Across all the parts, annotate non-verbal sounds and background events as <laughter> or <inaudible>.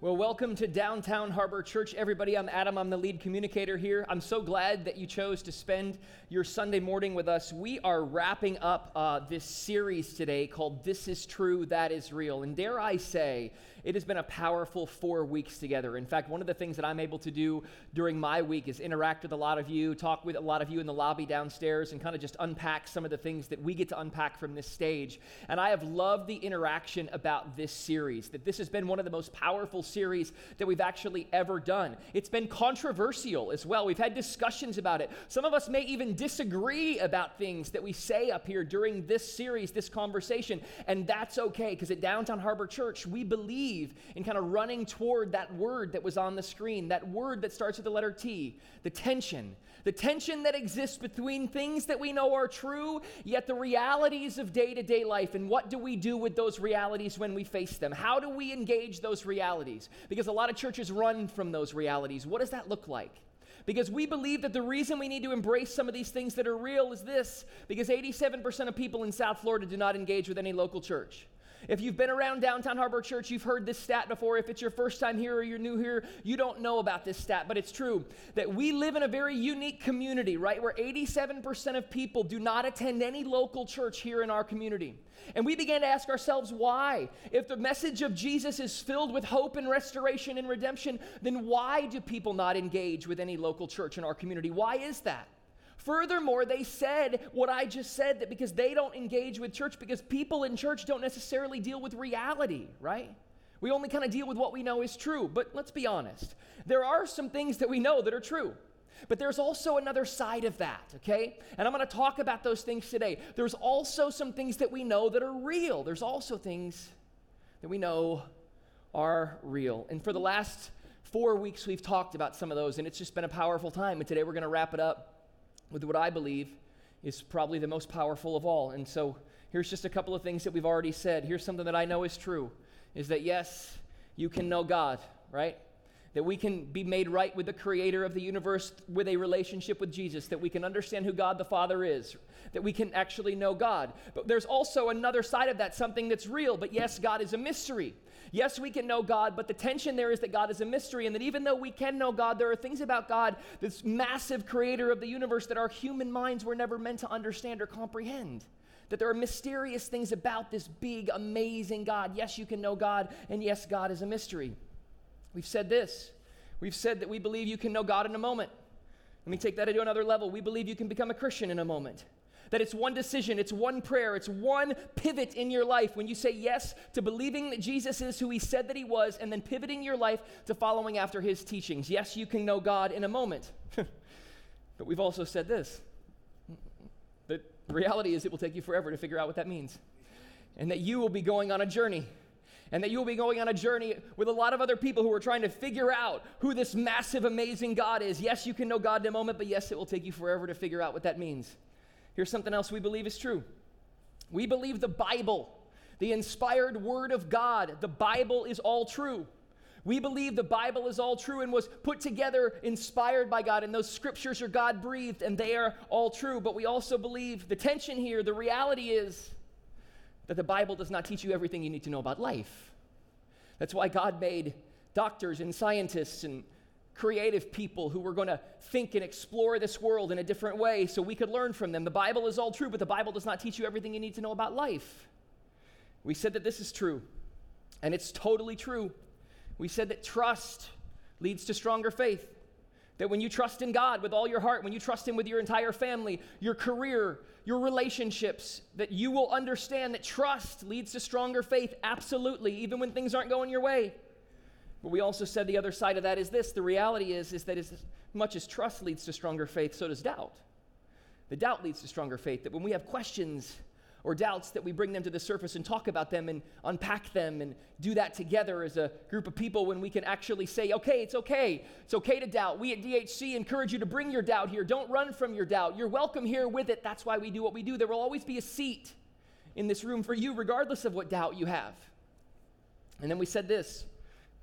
Well, welcome to Downtown Harbor Church, everybody. I'm Adam. I'm the lead communicator here. I'm so glad that you chose to spend your Sunday morning with us. We are wrapping up uh, this series today called This Is True, That Is Real. And dare I say, it has been a powerful four weeks together. In fact, one of the things that I'm able to do during my week is interact with a lot of you, talk with a lot of you in the lobby downstairs, and kind of just unpack some of the things that we get to unpack from this stage. And I have loved the interaction about this series, that this has been one of the most powerful series that we've actually ever done. It's been controversial as well. We've had discussions about it. Some of us may even disagree about things that we say up here during this series, this conversation, and that's okay because at Downtown Harbor Church, we believe in kind of running toward that word that was on the screen, that word that starts with the letter T, the tension. The tension that exists between things that we know are true, yet the realities of day to day life. And what do we do with those realities when we face them? How do we engage those realities? Because a lot of churches run from those realities. What does that look like? Because we believe that the reason we need to embrace some of these things that are real is this because 87% of people in South Florida do not engage with any local church. If you've been around Downtown Harbor Church, you've heard this stat before. If it's your first time here or you're new here, you don't know about this stat, but it's true that we live in a very unique community, right? Where 87% of people do not attend any local church here in our community. And we began to ask ourselves why. If the message of Jesus is filled with hope and restoration and redemption, then why do people not engage with any local church in our community? Why is that? Furthermore, they said what I just said that because they don't engage with church, because people in church don't necessarily deal with reality, right? We only kind of deal with what we know is true. But let's be honest. There are some things that we know that are true. But there's also another side of that, okay? And I'm going to talk about those things today. There's also some things that we know that are real. There's also things that we know are real. And for the last four weeks, we've talked about some of those, and it's just been a powerful time. And today we're going to wrap it up with what I believe is probably the most powerful of all. And so here's just a couple of things that we've already said. Here's something that I know is true is that yes, you can know God, right? That we can be made right with the creator of the universe with a relationship with Jesus, that we can understand who God the Father is, that we can actually know God. But there's also another side of that, something that's real. But yes, God is a mystery. Yes, we can know God, but the tension there is that God is a mystery, and that even though we can know God, there are things about God, this massive creator of the universe, that our human minds were never meant to understand or comprehend that there are mysterious things about this big, amazing God. Yes, you can know God, and yes, God is a mystery. We've said this. We've said that we believe you can know God in a moment. Let me take that to another level. We believe you can become a Christian in a moment. That it's one decision, it's one prayer, it's one pivot in your life when you say yes to believing that Jesus is who he said that he was, and then pivoting your life to following after his teachings. Yes, you can know God in a moment. <laughs> but we've also said this the reality is it will take you forever to figure out what that means, and that you will be going on a journey and that you'll be going on a journey with a lot of other people who are trying to figure out who this massive, amazing God is. Yes, you can know God in a moment, but yes, it will take you forever to figure out what that means. Here's something else we believe is true we believe the Bible, the inspired Word of God, the Bible is all true. We believe the Bible is all true and was put together, inspired by God, and those scriptures are God breathed and they are all true. But we also believe the tension here, the reality is that the Bible does not teach you everything you need to know about life. That's why God made doctors and scientists and creative people who were going to think and explore this world in a different way so we could learn from them. The Bible is all true, but the Bible does not teach you everything you need to know about life. We said that this is true, and it's totally true. We said that trust leads to stronger faith. That when you trust in God with all your heart, when you trust Him with your entire family, your career, your relationships, that you will understand that trust leads to stronger faith, absolutely, even when things aren't going your way. But we also said the other side of that is this the reality is, is that as much as trust leads to stronger faith, so does doubt. The doubt leads to stronger faith, that when we have questions, or doubts that we bring them to the surface and talk about them and unpack them and do that together as a group of people when we can actually say, okay, it's okay. It's okay to doubt. We at DHC encourage you to bring your doubt here. Don't run from your doubt. You're welcome here with it. That's why we do what we do. There will always be a seat in this room for you, regardless of what doubt you have. And then we said this,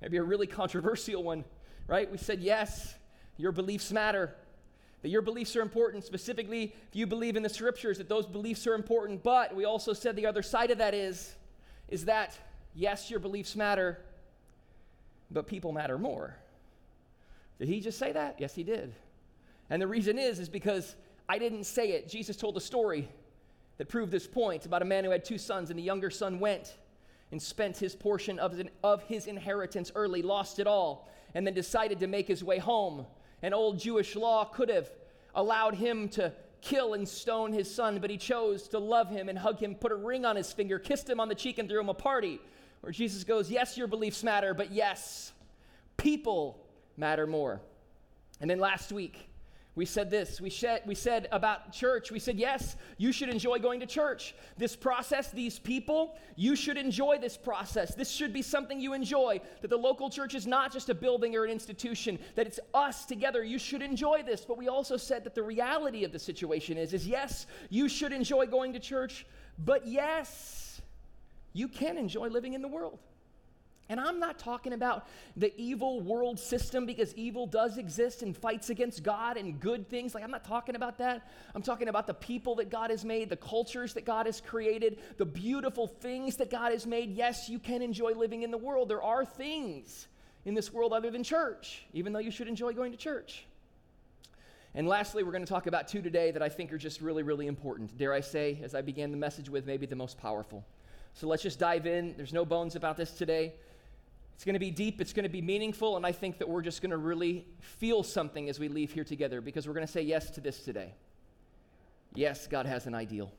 maybe a really controversial one, right? We said, yes, your beliefs matter that your beliefs are important. Specifically, if you believe in the scriptures, that those beliefs are important. But we also said the other side of that is, is that yes, your beliefs matter, but people matter more. Did he just say that? Yes, he did. And the reason is, is because I didn't say it. Jesus told a story that proved this point about a man who had two sons, and the younger son went and spent his portion of, of his inheritance early, lost it all, and then decided to make his way home. An old Jewish law could have allowed him to kill and stone his son, but he chose to love him and hug him, put a ring on his finger, kissed him on the cheek, and threw him a party. Where Jesus goes, Yes, your beliefs matter, but yes, people matter more. And then last week, we said this. We said, we said about church, we said, yes, you should enjoy going to church. This process, these people, you should enjoy this process. This should be something you enjoy. That the local church is not just a building or an institution, that it's us together. You should enjoy this. But we also said that the reality of the situation is, is yes, you should enjoy going to church, but yes, you can enjoy living in the world. And I'm not talking about the evil world system because evil does exist and fights against God and good things. Like, I'm not talking about that. I'm talking about the people that God has made, the cultures that God has created, the beautiful things that God has made. Yes, you can enjoy living in the world. There are things in this world other than church, even though you should enjoy going to church. And lastly, we're going to talk about two today that I think are just really, really important. Dare I say, as I began the message with, maybe the most powerful. So let's just dive in. There's no bones about this today. It's going to be deep, it's going to be meaningful, and I think that we're just going to really feel something as we leave here together because we're going to say yes to this today. Yes, God has an ideal.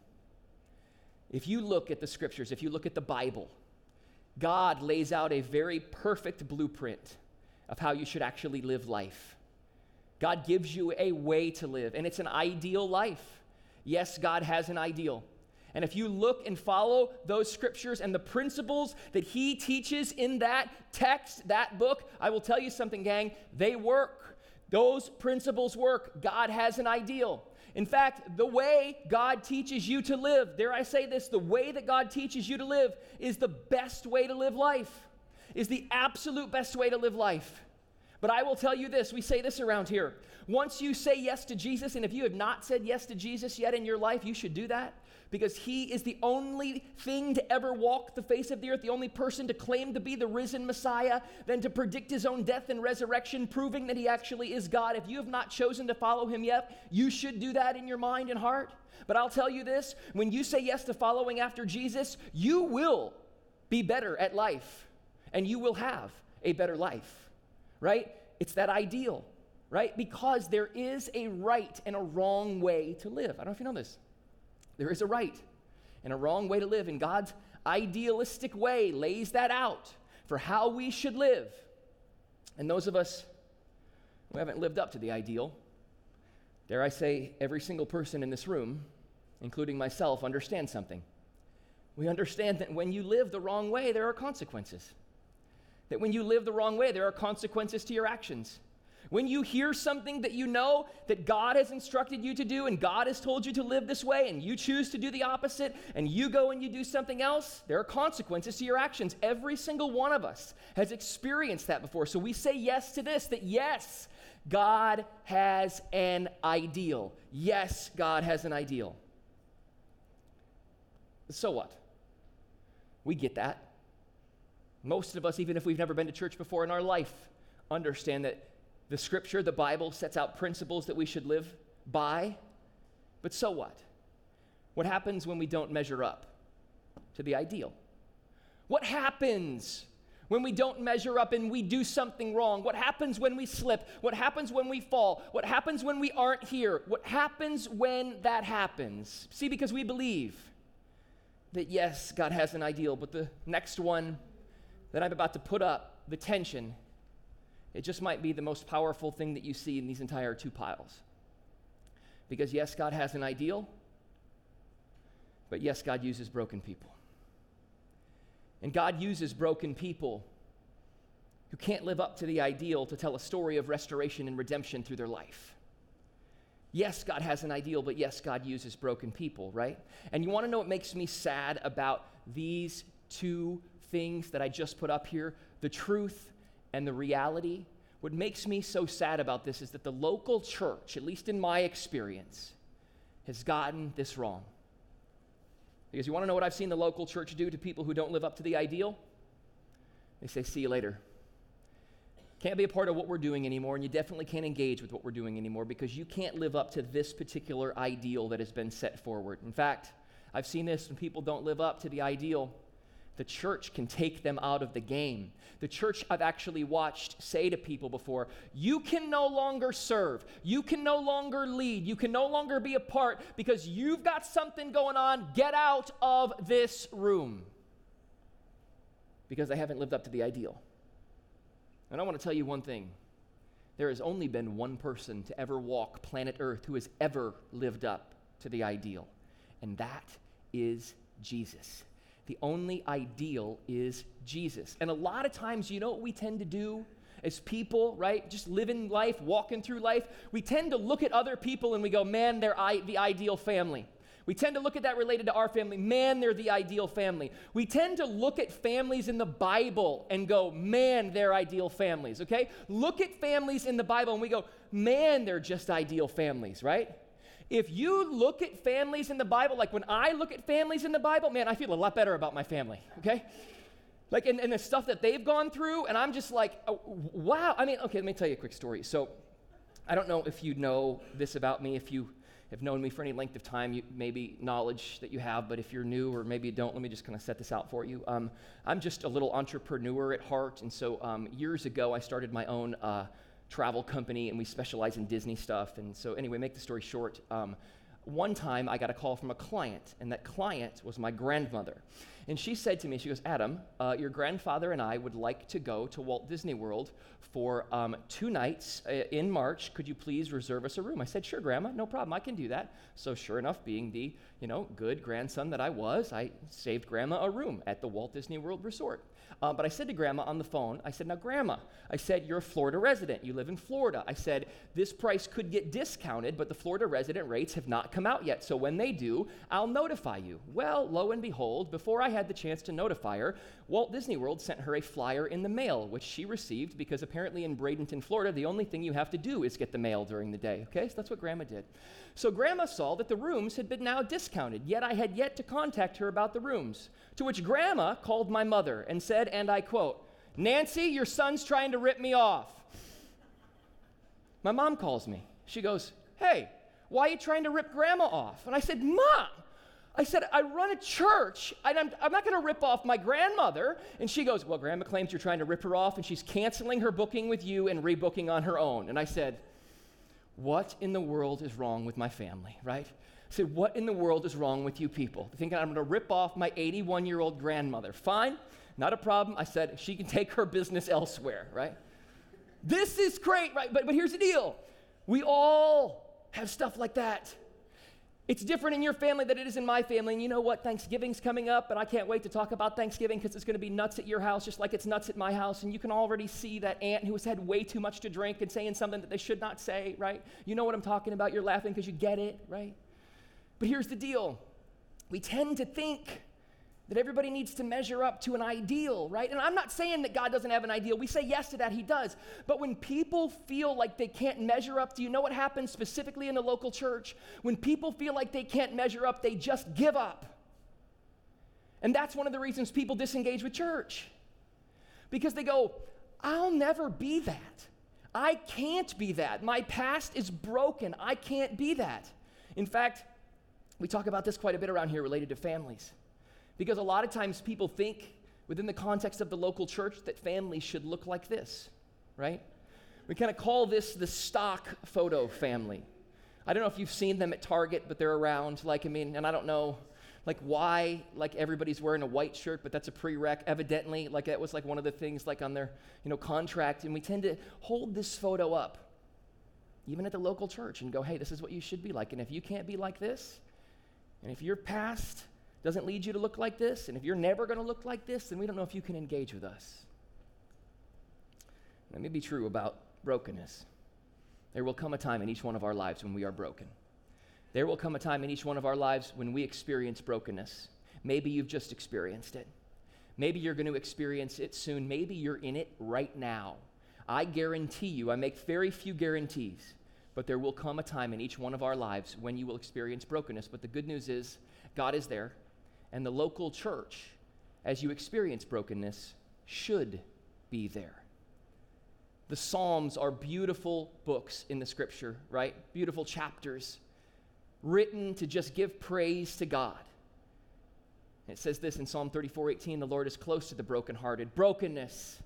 If you look at the scriptures, if you look at the Bible, God lays out a very perfect blueprint of how you should actually live life. God gives you a way to live, and it's an ideal life. Yes, God has an ideal. And if you look and follow those scriptures and the principles that he teaches in that text, that book, I will tell you something, gang, they work. Those principles work. God has an ideal. In fact, the way God teaches you to live, dare I say this, the way that God teaches you to live is the best way to live life, is the absolute best way to live life. But I will tell you this we say this around here. Once you say yes to Jesus, and if you have not said yes to Jesus yet in your life, you should do that because he is the only thing to ever walk the face of the earth, the only person to claim to be the risen Messiah, then to predict his own death and resurrection, proving that he actually is God. If you have not chosen to follow him yet, you should do that in your mind and heart. But I'll tell you this when you say yes to following after Jesus, you will be better at life and you will have a better life, right? It's that ideal, right? Because there is a right and a wrong way to live. I don't know if you know this. There is a right and a wrong way to live, and God's idealistic way lays that out for how we should live. And those of us who haven't lived up to the ideal, dare I say, every single person in this room, including myself, understands something. We understand that when you live the wrong way, there are consequences. That when you live the wrong way, there are consequences to your actions. When you hear something that you know that God has instructed you to do and God has told you to live this way and you choose to do the opposite and you go and you do something else, there are consequences to your actions. Every single one of us has experienced that before. So we say yes to this that yes, God has an ideal. Yes, God has an ideal. So what? We get that. Most of us, even if we've never been to church before in our life, understand that the scripture, the Bible, sets out principles that we should live by. But so what? What happens when we don't measure up to the ideal? What happens when we don't measure up and we do something wrong? What happens when we slip? What happens when we fall? What happens when we aren't here? What happens when that happens? See, because we believe that yes, God has an ideal, but the next one that I'm about to put up, the tension, it just might be the most powerful thing that you see in these entire two piles. Because, yes, God has an ideal, but yes, God uses broken people. And God uses broken people who can't live up to the ideal to tell a story of restoration and redemption through their life. Yes, God has an ideal, but yes, God uses broken people, right? And you want to know what makes me sad about these two things that I just put up here the truth and the reality, what makes me so sad about this is that the local church, at least in my experience, has gotten this wrong. Because you want to know what I've seen the local church do to people who don't live up to the ideal? They say, see you later. can't be a part of what we're doing anymore, and you definitely can't engage with what we're doing anymore because you can't live up to this particular ideal that has been set forward. In fact, I've seen this when people don't live up to the ideal. The church can take them out of the game. The church I've actually watched say to people before, you can no longer serve. You can no longer lead. You can no longer be a part because you've got something going on. Get out of this room. Because they haven't lived up to the ideal. And I want to tell you one thing there has only been one person to ever walk planet Earth who has ever lived up to the ideal, and that is Jesus. The only ideal is Jesus. And a lot of times, you know what we tend to do as people, right? Just living life, walking through life. We tend to look at other people and we go, man, they're I- the ideal family. We tend to look at that related to our family. Man, they're the ideal family. We tend to look at families in the Bible and go, man, they're ideal families, okay? Look at families in the Bible and we go, man, they're just ideal families, right? If you look at families in the Bible, like when I look at families in the Bible, man, I feel a lot better about my family, okay? Like, and, and the stuff that they've gone through, and I'm just like, oh, wow. I mean, okay, let me tell you a quick story. So, I don't know if you know this about me, if you have known me for any length of time, you, maybe knowledge that you have, but if you're new or maybe you don't, let me just kind of set this out for you. Um, I'm just a little entrepreneur at heart, and so um, years ago I started my own uh, travel company, and we specialize in Disney stuff. And so, anyway, make the story short. Um, one time I got a call from a client, and that client was my grandmother. And she said to me, she goes, Adam, uh, your grandfather and I would like to go to Walt Disney World for um, two nights uh, in March. Could you please reserve us a room? I said, sure, Grandma, no problem. I can do that. So sure enough, being the you know good grandson that I was, I saved Grandma a room at the Walt Disney World Resort. Uh, but I said to Grandma on the phone, I said, now, Grandma, I said, you're a Florida resident. You live in Florida. I said, this price could get discounted, but the Florida resident rates have not come out yet. So when they do, I'll notify you. Well, lo and behold, before I had the chance to notify her, Walt Disney World sent her a flyer in the mail, which she received because apparently in Bradenton, Florida, the only thing you have to do is get the mail during the day. Okay, so that's what Grandma did. So Grandma saw that the rooms had been now discounted, yet I had yet to contact her about the rooms. To which Grandma called my mother and said, and I quote, Nancy, your son's trying to rip me off. My mom calls me. She goes, Hey, why are you trying to rip grandma off? And I said, Mom, I said, I run a church. and I'm, I'm not going to rip off my grandmother. And she goes, Well, grandma claims you're trying to rip her off, and she's canceling her booking with you and rebooking on her own. And I said, What in the world is wrong with my family, right? I said, What in the world is wrong with you people? Thinking I'm going to rip off my 81 year old grandmother. Fine, not a problem. I said, She can take her business elsewhere, right? This is great, right? But, but here's the deal we all have stuff like that. It's different in your family than it is in my family. And you know what? Thanksgiving's coming up, and I can't wait to talk about Thanksgiving because it's going to be nuts at your house, just like it's nuts at my house. And you can already see that aunt who has had way too much to drink and saying something that they should not say, right? You know what I'm talking about. You're laughing because you get it, right? But here's the deal we tend to think that everybody needs to measure up to an ideal, right? And I'm not saying that God doesn't have an ideal. We say yes to that, He does. But when people feel like they can't measure up, do you know what happens specifically in the local church? When people feel like they can't measure up, they just give up. And that's one of the reasons people disengage with church. Because they go, I'll never be that. I can't be that. My past is broken. I can't be that. In fact, we talk about this quite a bit around here related to families. Because a lot of times people think within the context of the local church that families should look like this, right? We kind of call this the stock photo family. I don't know if you've seen them at Target, but they're around. Like, I mean, and I don't know, like, why, like, everybody's wearing a white shirt, but that's a prereq. Evidently, like, that was like one of the things, like, on their, you know, contract. And we tend to hold this photo up, even at the local church, and go, hey, this is what you should be like. And if you can't be like this, and if your past doesn't lead you to look like this, and if you're never going to look like this, then we don't know if you can engage with us. That may be true about brokenness. There will come a time in each one of our lives when we are broken. There will come a time in each one of our lives when we experience brokenness. Maybe you've just experienced it. Maybe you're going to experience it soon. Maybe you're in it right now. I guarantee you, I make very few guarantees, but there will come a time in each one of our lives when you will experience brokenness. But the good news is, God is there and the local church, as you experience brokenness, should be there. The Psalms are beautiful books in the scripture, right? Beautiful chapters written to just give praise to God. It says this in Psalm 34 18 the Lord is close to the brokenhearted. Brokenness.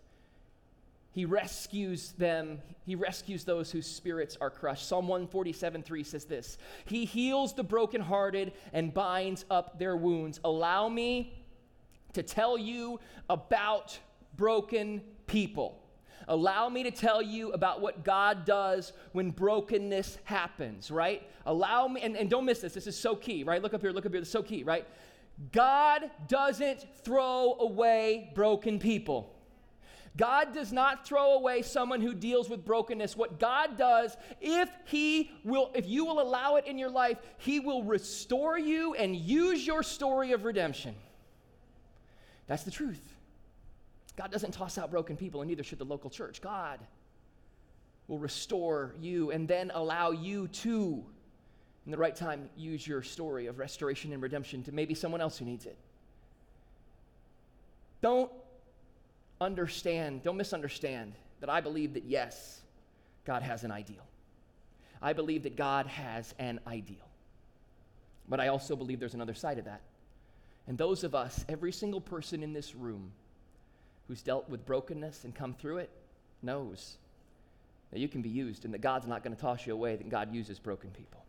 He rescues them. He rescues those whose spirits are crushed. Psalm 147 3 says this He heals the brokenhearted and binds up their wounds. Allow me to tell you about broken people. Allow me to tell you about what God does when brokenness happens, right? Allow me, and, and don't miss this, this is so key, right? Look up here, look up here, this is so key, right? God doesn't throw away broken people. God does not throw away someone who deals with brokenness. What God does, if he will if you will allow it in your life, he will restore you and use your story of redemption. That's the truth. God doesn't toss out broken people, and neither should the local church. God will restore you and then allow you to, in the right time, use your story of restoration and redemption to maybe someone else who needs it. Don't understand, don't misunderstand that I believe that yes, God has an ideal. I believe that God has an ideal. But I also believe there's another side of that. And those of us, every single person in this room, who's dealt with brokenness and come through it knows that you can be used and that God's not going to toss you away, that God uses broken people.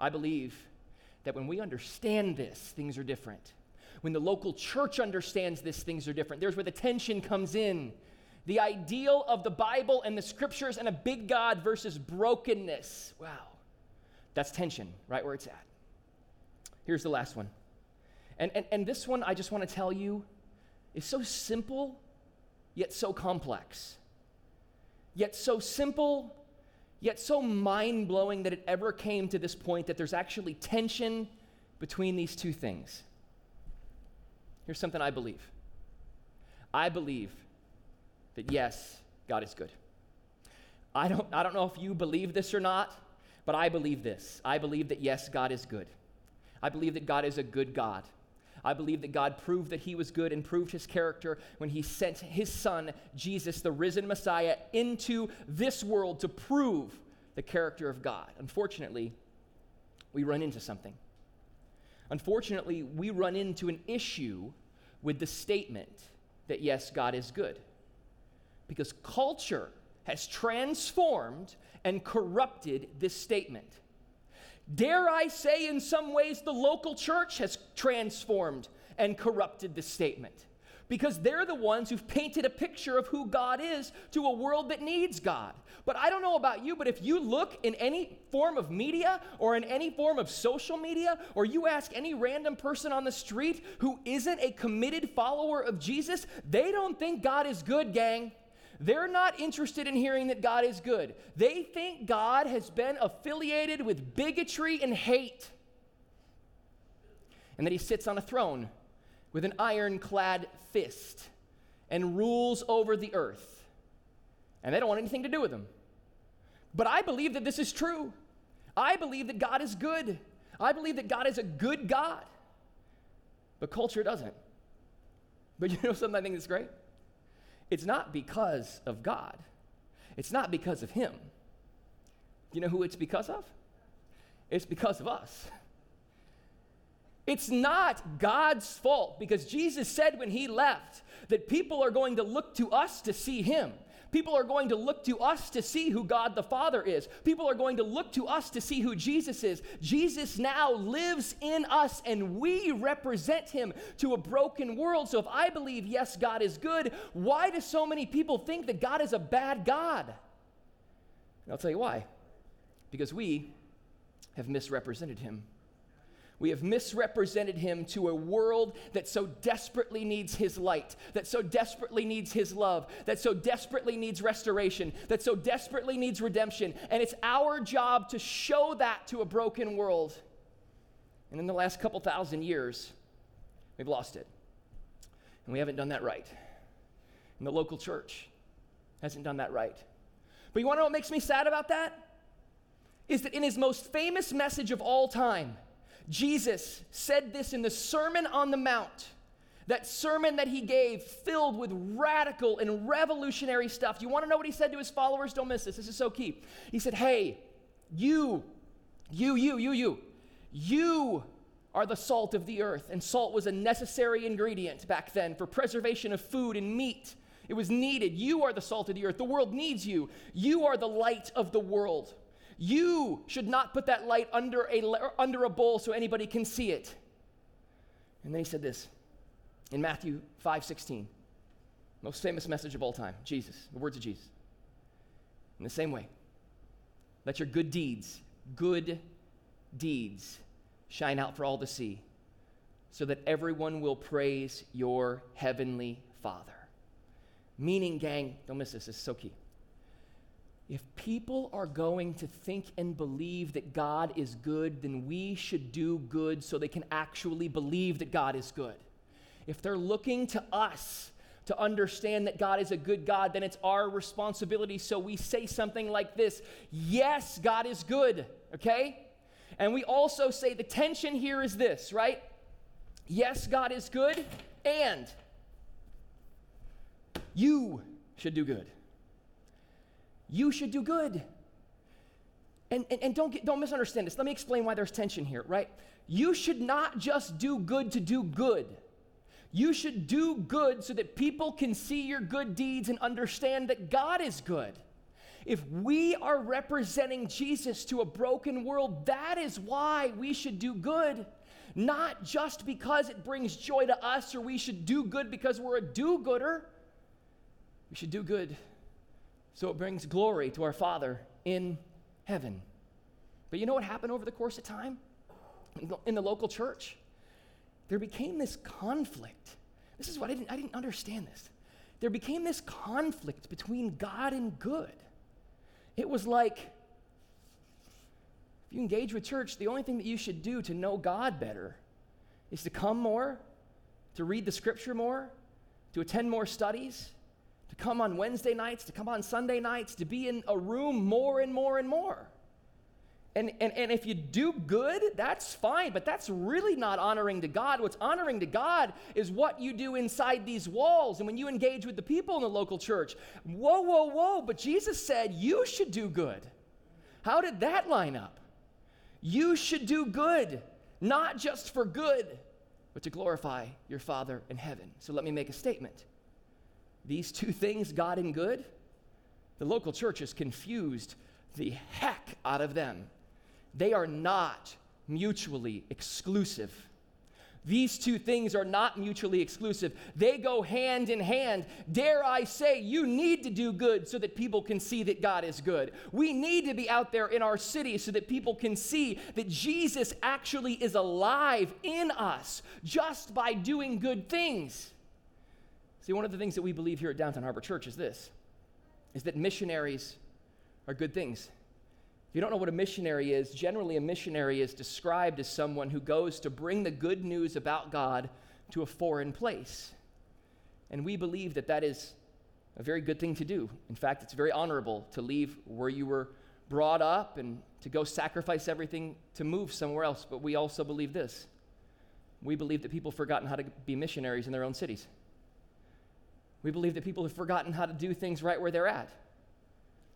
I believe that when we understand this, things are different. When the local church understands this, things are different. There's where the tension comes in. The ideal of the Bible and the scriptures and a big God versus brokenness. Wow. That's tension, right where it's at. Here's the last one. And, and, and this one, I just want to tell you is so simple, yet so complex. Yet so simple, yet so mind blowing that it ever came to this point that there's actually tension between these two things. Here's something I believe I believe that yes, God is good. I don't, I don't know if you believe this or not, but I believe this. I believe that yes, God is good. I believe that God is a good God. I believe that God proved that he was good and proved his character when he sent his son, Jesus, the risen Messiah, into this world to prove the character of God. Unfortunately, we run into something. Unfortunately, we run into an issue with the statement that yes, God is good. Because culture has transformed and corrupted this statement. Dare I say, in some ways, the local church has transformed and corrupted this statement because they're the ones who've painted a picture of who God is to a world that needs God. But I don't know about you, but if you look in any form of media or in any form of social media, or you ask any random person on the street who isn't a committed follower of Jesus, they don't think God is good, gang. They're not interested in hearing that God is good. They think God has been affiliated with bigotry and hate, and that he sits on a throne with an ironclad fist and rules over the earth. And they don't want anything to do with him. But I believe that this is true. I believe that God is good. I believe that God is a good God. But culture doesn't. But you know something I think is great? It's not because of God, it's not because of Him. You know who it's because of? It's because of us. It's not God's fault because Jesus said when He left that people are going to look to us to see Him. People are going to look to us to see who God the Father is. People are going to look to us to see who Jesus is. Jesus now lives in us, and we represent him to a broken world. So if I believe, yes, God is good, why do so many people think that God is a bad God? And I'll tell you why. Because we have misrepresented him. We have misrepresented him to a world that so desperately needs his light, that so desperately needs his love, that so desperately needs restoration, that so desperately needs redemption. And it's our job to show that to a broken world. And in the last couple thousand years, we've lost it. And we haven't done that right. And the local church hasn't done that right. But you want to know what makes me sad about that? Is that in his most famous message of all time, Jesus said this in the Sermon on the Mount That sermon that he gave, filled with radical and revolutionary stuff. Do you want to know what he said to his followers? Don't miss this. This is so key. He said, Hey, you, you, you, you, you, you are the salt of the earth. And salt was a necessary ingredient back then for preservation of food and meat. It was needed. You are the salt of the earth. The world needs you. You are the light of the world. You should not put that light under a, under a bowl so anybody can see it. And then he said this in Matthew 5 16, most famous message of all time Jesus, the words of Jesus. In the same way, let your good deeds, good deeds, shine out for all to see, so that everyone will praise your heavenly Father. Meaning, gang, don't miss this, this is so key. If people are going to think and believe that God is good, then we should do good so they can actually believe that God is good. If they're looking to us to understand that God is a good God, then it's our responsibility. So we say something like this Yes, God is good, okay? And we also say the tension here is this, right? Yes, God is good, and you should do good. You should do good. And, and, and, don't, get, don't misunderstand this. Let me explain why there's tension here, right? You should not just do good to do good. You should do good so that people can see your good deeds and understand that God is good. If we are representing Jesus to a broken world, that is why we should do good. Not just because it brings joy to us or we should do good because we're a do gooder. We should do good so it brings glory to our Father in heaven. But you know what happened over the course of time in the local church? there became this conflict. This is what I didn't, I didn't understand this. There became this conflict between God and good. It was like, if you engage with church, the only thing that you should do to know God better is to come more, to read the scripture more, to attend more studies, to come on Wednesday nights, to come on Sunday nights, to be in a room more and more and more. And, and, and if you do good, that's fine, but that's really not honoring to God. What's honoring to God is what you do inside these walls and when you engage with the people in the local church. Whoa, whoa, whoa, but Jesus said you should do good. How did that line up? You should do good, not just for good, but to glorify your Father in heaven. So let me make a statement. These two things, God and good, the local church is confused the heck out of them. They are not mutually exclusive. These two things are not mutually exclusive. They go hand in hand. Dare I say, you need to do good so that people can see that God is good. We need to be out there in our city so that people can see that Jesus actually is alive in us just by doing good things. See, one of the things that we believe here at Downtown Harbor Church is this is that missionaries are good things. If you don't know what a missionary is, generally a missionary is described as someone who goes to bring the good news about God to a foreign place. And we believe that that is a very good thing to do. In fact, it's very honorable to leave where you were brought up and to go sacrifice everything to move somewhere else. But we also believe this we believe that people have forgotten how to be missionaries in their own cities. We believe that people have forgotten how to do things right where they're at.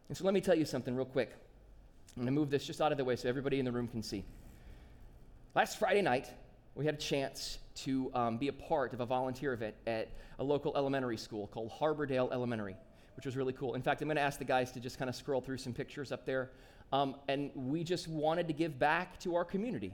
And so let me tell you something real quick. I'm going to move this just out of the way so everybody in the room can see. Last Friday night, we had a chance to um, be a part of a volunteer event at a local elementary school called Harbordale Elementary, which was really cool. In fact, I'm going to ask the guys to just kind of scroll through some pictures up there. Um, and we just wanted to give back to our community.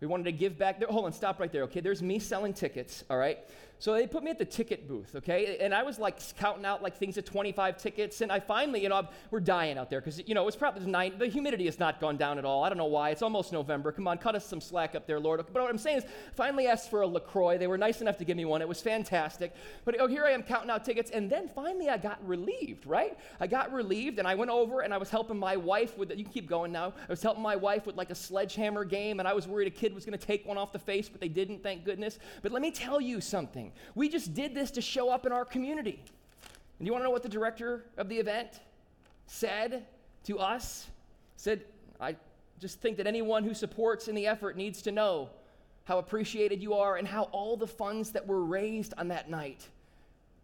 We wanted to give back. There, hold on, stop right there, okay? There's me selling tickets, all right? So they put me at the ticket booth, okay? And I was like counting out like things at 25 tickets, and I finally, you know, I'm, we're dying out there because you know it's probably nine. The humidity has not gone down at all. I don't know why. It's almost November. Come on, cut us some slack up there, Lord. But what I'm saying is, finally asked for a Lacroix. They were nice enough to give me one. It was fantastic. But oh, here I am counting out tickets, and then finally I got relieved, right? I got relieved, and I went over and I was helping my wife with. You can keep going now. I was helping my wife with like a sledgehammer game, and I was worried a kid was going to take one off the face, but they didn't, thank goodness. But let me tell you something. We just did this to show up in our community. And you want to know what the director of the event said to us? Said, I just think that anyone who supports in the effort needs to know how appreciated you are, and how all the funds that were raised on that night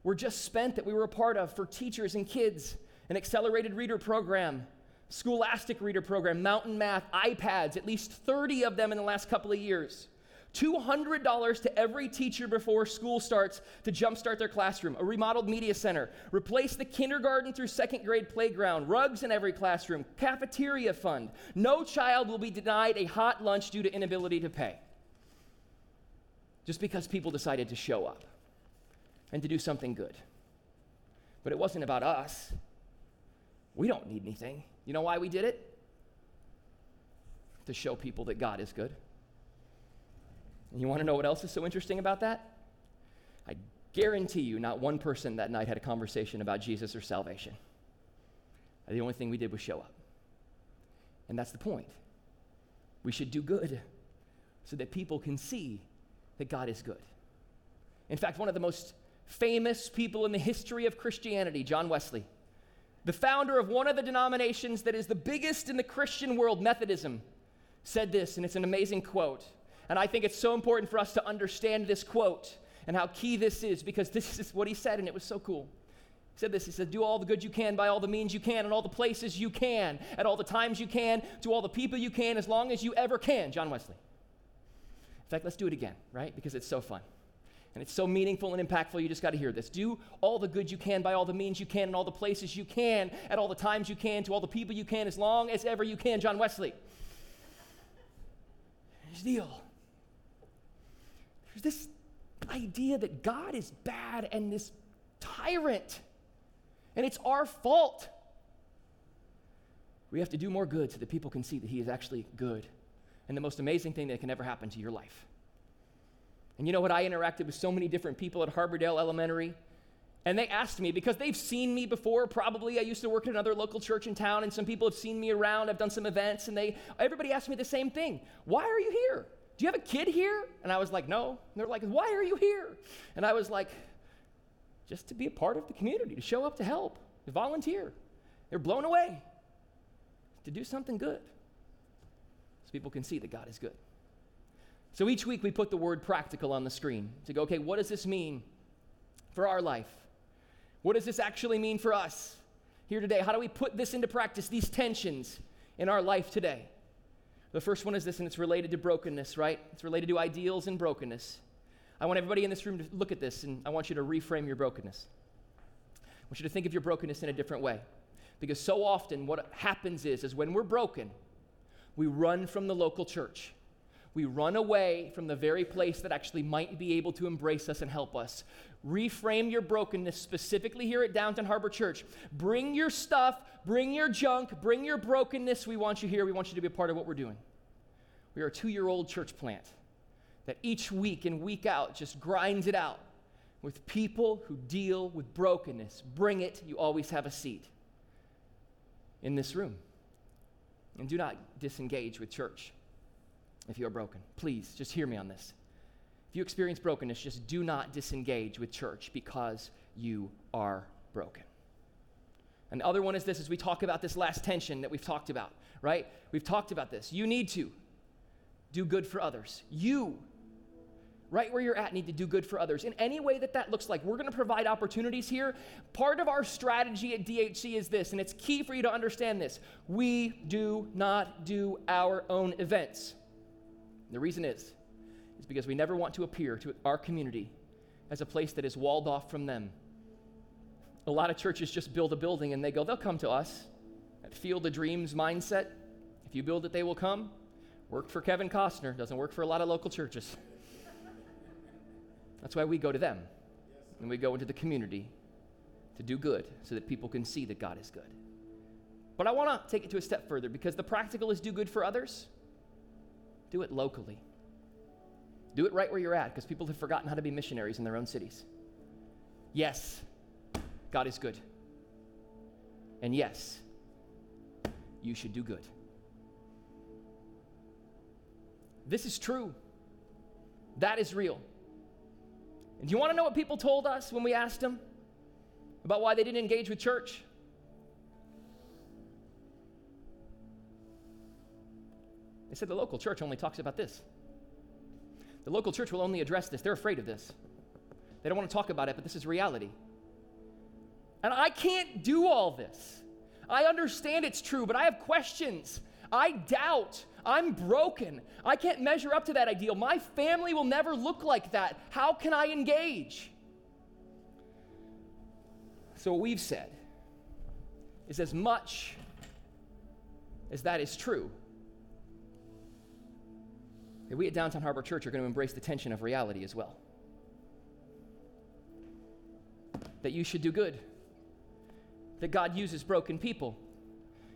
were just spent that we were a part of for teachers and kids, an accelerated reader program, scholastic reader program, mountain math, iPads, at least 30 of them in the last couple of years. $200 to every teacher before school starts to jumpstart their classroom, a remodeled media center, replace the kindergarten through second grade playground, rugs in every classroom, cafeteria fund. No child will be denied a hot lunch due to inability to pay. Just because people decided to show up and to do something good. But it wasn't about us. We don't need anything. You know why we did it? To show people that God is good. And you want to know what else is so interesting about that? I guarantee you, not one person that night had a conversation about Jesus or salvation. The only thing we did was show up. And that's the point. We should do good so that people can see that God is good. In fact, one of the most famous people in the history of Christianity, John Wesley, the founder of one of the denominations that is the biggest in the Christian world, Methodism, said this, and it's an amazing quote. And I think it's so important for us to understand this quote and how key this is because this is what he said, and it was so cool. He said this He said, Do all the good you can by all the means you can, and all the places you can, at all the times you can, to all the people you can, as long as you ever can. John Wesley. In fact, let's do it again, right? Because it's so fun. And it's so meaningful and impactful, you just got to hear this. Do all the good you can by all the means you can, in all the places you can, at all the times you can, to all the people you can, as long as ever you can. John Wesley. Here's the deal there's this idea that God is bad and this tyrant, and it's our fault. We have to do more good so that people can see that He is actually good and the most amazing thing that can ever happen to your life. And you know what? I interacted with so many different people at Harbordale Elementary. And they asked me because they've seen me before. Probably I used to work at another local church in town, and some people have seen me around. I've done some events, and they everybody asked me the same thing: Why are you here? Do you have a kid here? And I was like, No. And they're like, Why are you here? And I was like, Just to be a part of the community, to show up to help, to volunteer. They're blown away to do something good so people can see that God is good. So each week we put the word practical on the screen to go, okay, what does this mean for our life? What does this actually mean for us here today? How do we put this into practice, these tensions in our life today? The first one is this, and it's related to brokenness, right? It's related to ideals and brokenness. I want everybody in this room to look at this, and I want you to reframe your brokenness. I want you to think of your brokenness in a different way. Because so often, what happens is, is when we're broken, we run from the local church. We run away from the very place that actually might be able to embrace us and help us. Reframe your brokenness specifically here at Downtown Harbor Church. Bring your stuff, bring your junk, bring your brokenness. We want you here. We want you to be a part of what we're doing. We are a two year old church plant that each week and week out just grinds it out with people who deal with brokenness. Bring it. You always have a seat in this room. And do not disengage with church if you are broken. Please, just hear me on this. If you experience brokenness, just do not disengage with church because you are broken. And the other one is this as we talk about this last tension that we've talked about, right? We've talked about this. You need to do good for others. You, right where you're at, need to do good for others in any way that that looks like. We're going to provide opportunities here. Part of our strategy at DHC is this, and it's key for you to understand this. We do not do our own events. The reason is, is because we never want to appear to our community as a place that is walled off from them. A lot of churches just build a building and they go, they'll come to us. That field of dreams mindset. If you build it, they will come. Worked for Kevin Costner, doesn't work for a lot of local churches. <laughs> That's why we go to them. And we go into the community to do good so that people can see that God is good. But I want to take it to a step further because the practical is do good for others. Do it locally. Do it right where you're at because people have forgotten how to be missionaries in their own cities. Yes, God is good. And yes, you should do good. This is true. That is real. And do you want to know what people told us when we asked them about why they didn't engage with church? They said the local church only talks about this. The local church will only address this. They're afraid of this. They don't want to talk about it, but this is reality. And I can't do all this. I understand it's true, but I have questions. I doubt. I'm broken. I can't measure up to that ideal. My family will never look like that. How can I engage? So, what we've said is as much as that is true, that we at Downtown Harbor Church are going to embrace the tension of reality as well. That you should do good, that God uses broken people,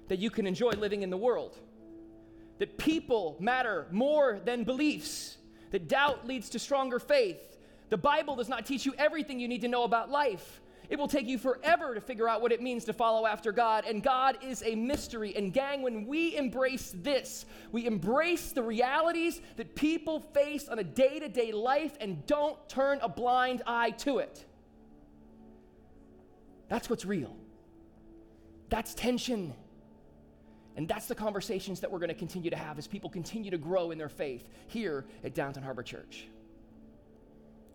that you can enjoy living in the world, that people matter more than beliefs, that doubt leads to stronger faith. The Bible does not teach you everything you need to know about life. It will take you forever to figure out what it means to follow after God, and God is a mystery. And, gang, when we embrace this, we embrace the realities that people face on a day to day life and don't turn a blind eye to it. That's what's real. That's tension. And that's the conversations that we're going to continue to have as people continue to grow in their faith here at Downtown Harbor Church.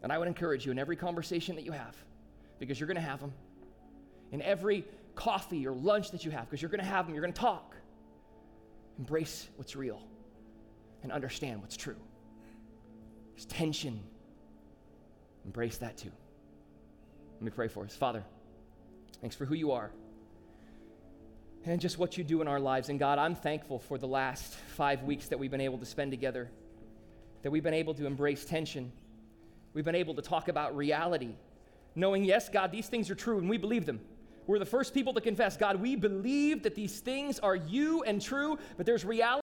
And I would encourage you in every conversation that you have, because you're going to have them, in every coffee or lunch that you have, because you're going to have them, you're going to talk. Embrace what's real and understand what's true. There's tension. Embrace that too. Let me pray for us. Father, thanks for who you are and just what you do in our lives. And God, I'm thankful for the last five weeks that we've been able to spend together, that we've been able to embrace tension. We've been able to talk about reality, knowing, yes, God, these things are true and we believe them. We're the first people to confess, God, we believe that these things are you and true, but there's reality.